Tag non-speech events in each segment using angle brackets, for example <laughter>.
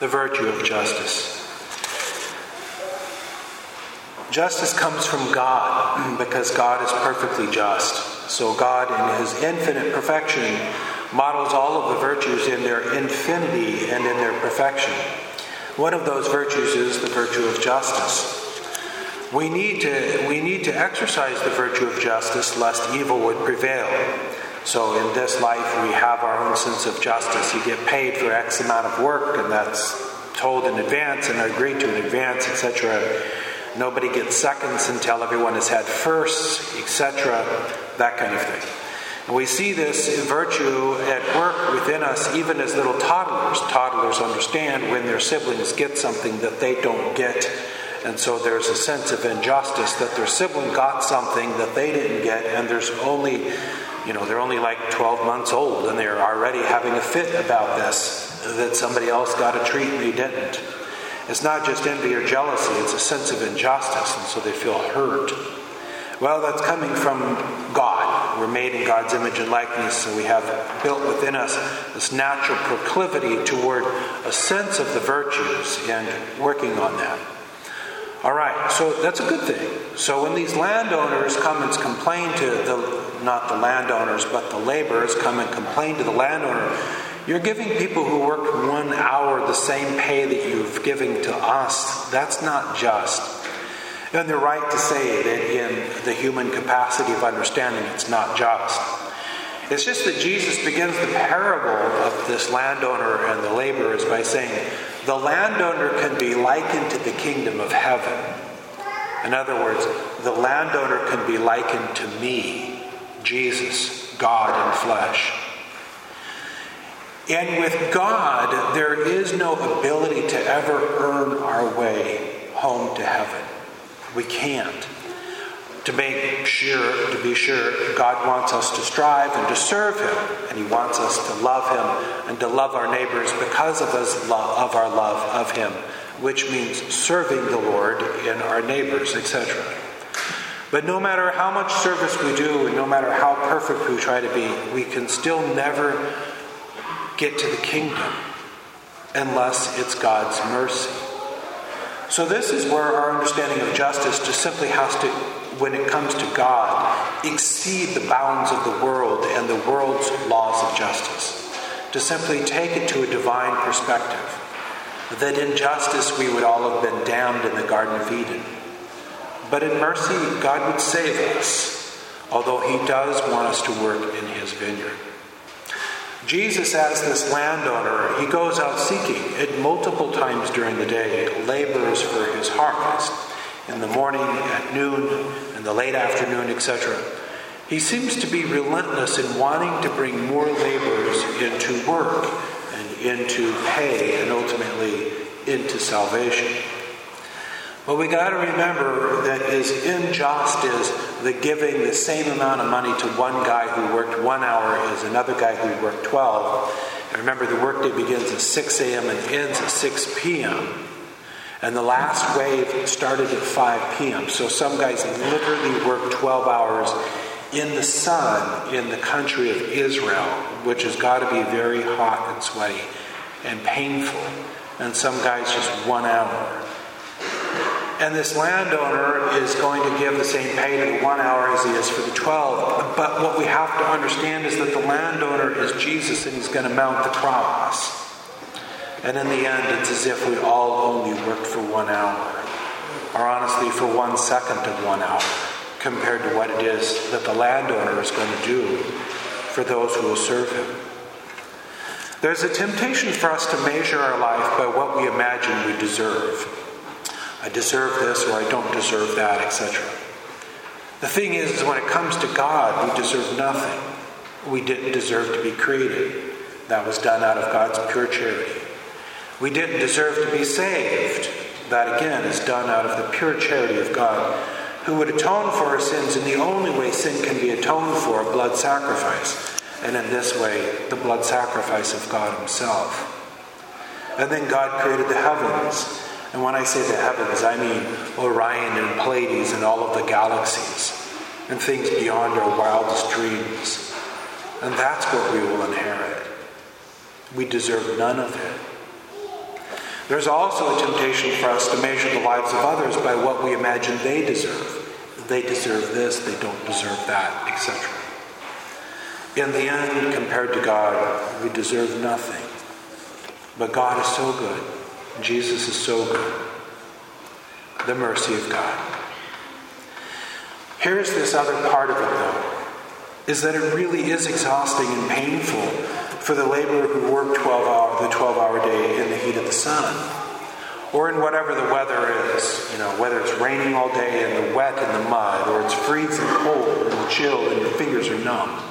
the virtue of justice. Justice comes from God <clears throat> because God is perfectly just. So, God, in His infinite perfection, models all of the virtues in their infinity and in their perfection. One of those virtues is the virtue of justice. We need to, we need to exercise the virtue of justice lest evil would prevail. So in this life, we have our own sense of justice. You get paid for X amount of work, and that's told in advance and agreed to in advance, etc. Nobody gets seconds until everyone has had firsts, etc. That kind of thing. And we see this virtue at work within us even as little toddlers. Toddlers understand when their siblings get something that they don't get. And so there's a sense of injustice that their sibling got something that they didn't get, and there's only you know, they're only like 12 months old and they're already having a fit about this, that somebody else got a treat and they didn't. It's not just envy or jealousy, it's a sense of injustice, and so they feel hurt. Well, that's coming from God. We're made in God's image and likeness, so we have built within us this natural proclivity toward a sense of the virtues and working on that. All right, so that's a good thing. So when these landowners come and complain to the, not the landowners, but the laborers come and complain to the landowner, you're giving people who work one hour the same pay that you've given to us. That's not just. And they're right to say that in the human capacity of understanding, it's not just. It's just that Jesus begins the parable of this landowner and the laborers by saying, the landowner can be likened to the kingdom of heaven. In other words, the landowner can be likened to me, Jesus, God in flesh. And with God, there is no ability to ever earn our way home to heaven. We can't to make sure, to be sure, God wants us to strive and to serve Him, and He wants us to love Him and to love our neighbors because of, His love, of our love of Him, which means serving the Lord in our neighbors, etc. But no matter how much service we do, and no matter how perfect we try to be, we can still never get to the kingdom unless it's God's mercy. So, this is where our understanding of justice just simply has to when it comes to God, exceed the bounds of the world and the world's laws of justice. To simply take it to a divine perspective. That in justice we would all have been damned in the Garden of Eden. But in mercy, God would save us, although He does want us to work in His vineyard. Jesus, as this landowner, he goes out seeking at multiple times during the day labors for his harvest in the morning, at noon, in the late afternoon, etc. He seems to be relentless in wanting to bring more laborers into work and into pay and ultimately into salvation. But we got to remember that as unjust as the giving the same amount of money to one guy who worked one hour as another guy who worked 12. And remember, the workday begins at 6 a.m. and ends at 6 p.m. And the last wave started at 5 p.m. So some guys literally worked 12 hours in the sun in the country of Israel, which has got to be very hot and sweaty and painful. And some guys just one hour. And this landowner is going to give the same pay to the one hour as he is for the 12. But what we have to understand is that the landowner is Jesus and he's going to mount the cross. And in the end, it's as if we all only worked for one hour, or honestly, for one second of one hour, compared to what it is that the landowner is going to do for those who will serve him. There's a temptation for us to measure our life by what we imagine we deserve. I deserve this or I don't deserve that, etc. The thing is, is, when it comes to God, we deserve nothing. We didn't deserve to be created. That was done out of God's pure charity. We didn't deserve to be saved. That again is done out of the pure charity of God, who would atone for our sins in the only way sin can be atoned for a blood sacrifice. And in this way, the blood sacrifice of God Himself. And then God created the heavens. And when I say the heavens, I mean Orion and Pleiades and all of the galaxies and things beyond our wildest dreams. And that's what we will inherit. We deserve none of it. There's also a temptation for us to measure the lives of others by what we imagine they deserve. They deserve this, they don't deserve that, etc. In the end, compared to God, we deserve nothing. But God is so good. Jesus is so good. The mercy of God. Here's this other part of it, though, is that it really is exhausting and painful for the laborer who worked 12 hour, the 12 hour day in the heat of the sun or in whatever the weather is, you know, whether it's raining all day and the wet and the mud, or it's freezing cold and chill and your fingers are numb,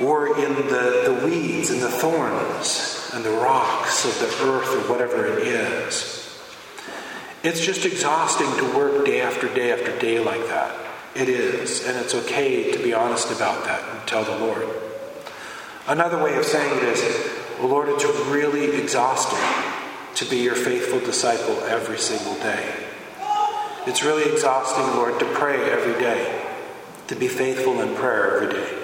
or in the, the weeds and the thorns and the rocks of the earth or whatever it is. It's just exhausting to work day after day after day like that. It is, and it's okay to be honest about that and tell the Lord. Another way of saying it is, Lord, it's really exhausting to be your faithful disciple every single day. It's really exhausting, Lord, to pray every day, to be faithful in prayer every day.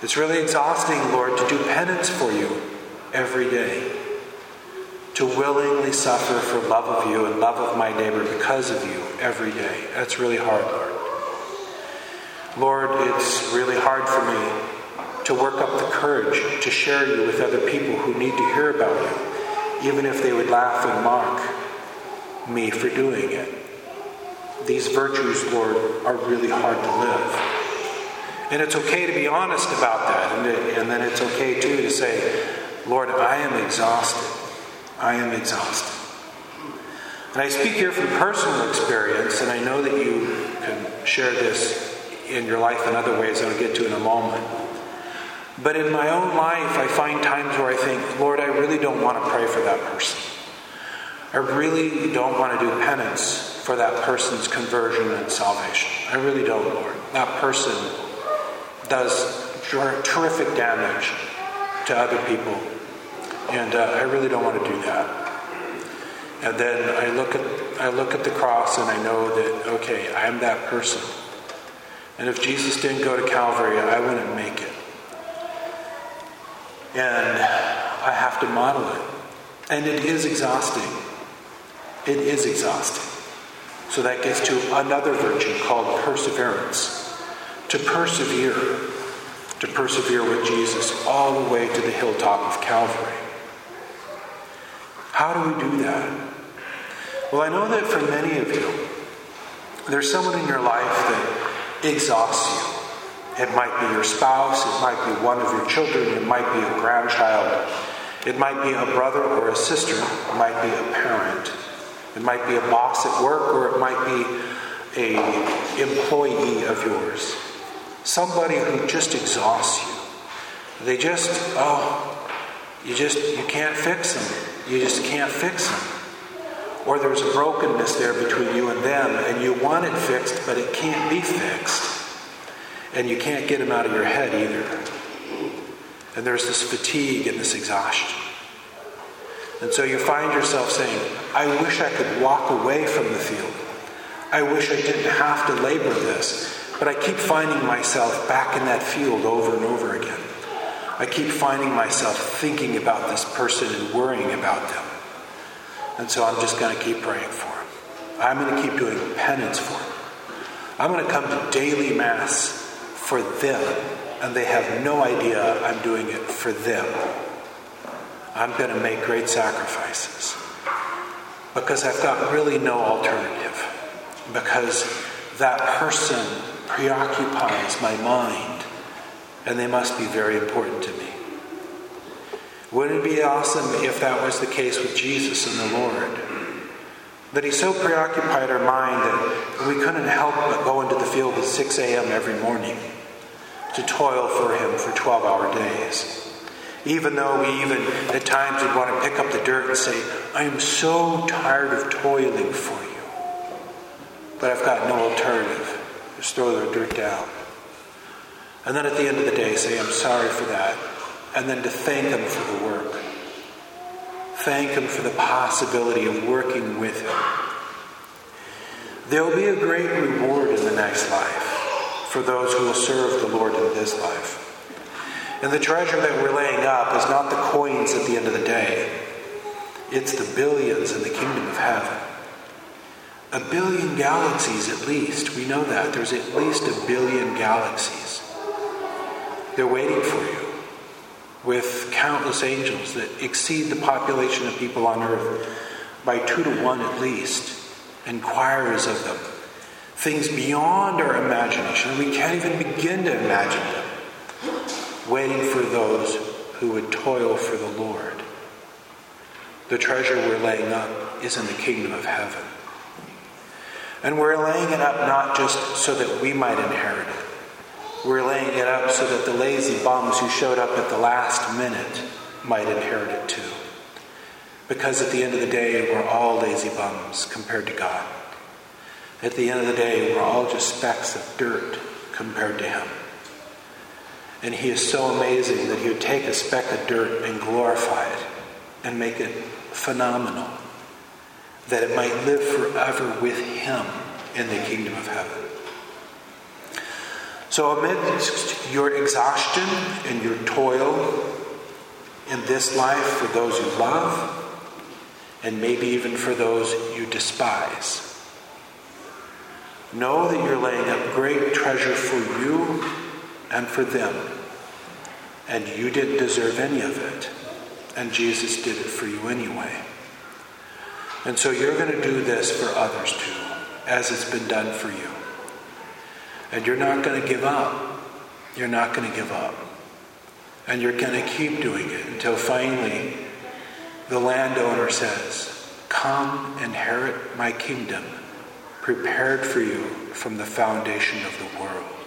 It's really exhausting, Lord, to do penance for you every day, to willingly suffer for love of you and love of my neighbor because of you every day. That's really hard, Lord. Lord, it's really hard for me to work up the courage to share you with other people who need to hear about you even if they would laugh and mock me for doing it. These virtues, Lord, are really hard to live. And it's okay to be honest about that. And, and then it's okay, too, to say, Lord, I am exhausted. I am exhausted. And I speak here from personal experience, and I know that you can share this in your life in other ways I'll get to in a moment. But in my own life, I find times where I think, Lord, I really don't want to pray for that person. I really don't want to do penance for that person's conversion and salvation. I really don't, Lord. That person does terrific damage to other people. And uh, I really don't want to do that. And then I look at I look at the cross and I know that okay, I am that person. And if Jesus didn't go to Calvary, I wouldn't make it. And I have to model it. And it is exhausting. It is exhausting. So that gets to another virtue called perseverance. To persevere, to persevere with Jesus all the way to the hilltop of Calvary. How do we do that? Well, I know that for many of you, there's someone in your life that exhausts you. It might be your spouse, it might be one of your children, it might be a grandchild, it might be a brother or a sister, it might be a parent, it might be a boss at work, or it might be a employee of yours. Somebody who just exhausts you. They just, oh, you just you can't fix them. You just can't fix them. Or there's a brokenness there between you and them, and you want it fixed, but it can't be fixed. And you can't get them out of your head either. And there's this fatigue and this exhaustion. And so you find yourself saying, I wish I could walk away from the field. I wish I didn't have to labor this. But I keep finding myself back in that field over and over again. I keep finding myself thinking about this person and worrying about them. And so I'm just going to keep praying for them. I'm going to keep doing penance for them. I'm going to come to daily Mass for them, and they have no idea I'm doing it for them. I'm going to make great sacrifices because I've got really no alternative. Because that person preoccupies my mind, and they must be very important to me. Wouldn't it be awesome if that was the case with Jesus and the Lord? That he so preoccupied our mind that we couldn't help but go into the field at 6 a.m. every morning to toil for him for 12 hour days. Even though we even at times would want to pick up the dirt and say, I am so tired of toiling for you. But I've got no alternative. Just throw the dirt down. And then at the end of the day, say, I'm sorry for that. And then to thank him for the work. Thank him for the possibility of working with him. There will be a great reward in the next life for those who will serve the Lord in this life. And the treasure that we're laying up is not the coins at the end of the day. It's the billions in the kingdom of heaven. A billion galaxies at least. We know that. There's at least a billion galaxies. They're waiting for you with countless angels that exceed the population of people on earth by two to one at least, and choirs of them. Things beyond our imagination. We can't even begin to imagine them. Waiting for those who would toil for the Lord. The treasure we're laying up is in the kingdom of heaven. And we're laying it up not just so that we might inherit it, we're laying it up so that the lazy bums who showed up at the last minute might inherit it too. Because at the end of the day, we're all lazy bums compared to God. At the end of the day, we're all just specks of dirt compared to Him. And He is so amazing that He would take a speck of dirt and glorify it and make it phenomenal, that it might live forever with Him in the kingdom of heaven. So, amidst your exhaustion and your toil in this life for those you love, and maybe even for those you despise, know that you're laying up great treasure for you and for them. And you didn't deserve any of it. And Jesus did it for you anyway. And so you're going to do this for others too, as it's been done for you. And you're not going to give up. You're not going to give up. And you're going to keep doing it until finally the landowner says, Come inherit my kingdom, prepared for you from the foundation of the world.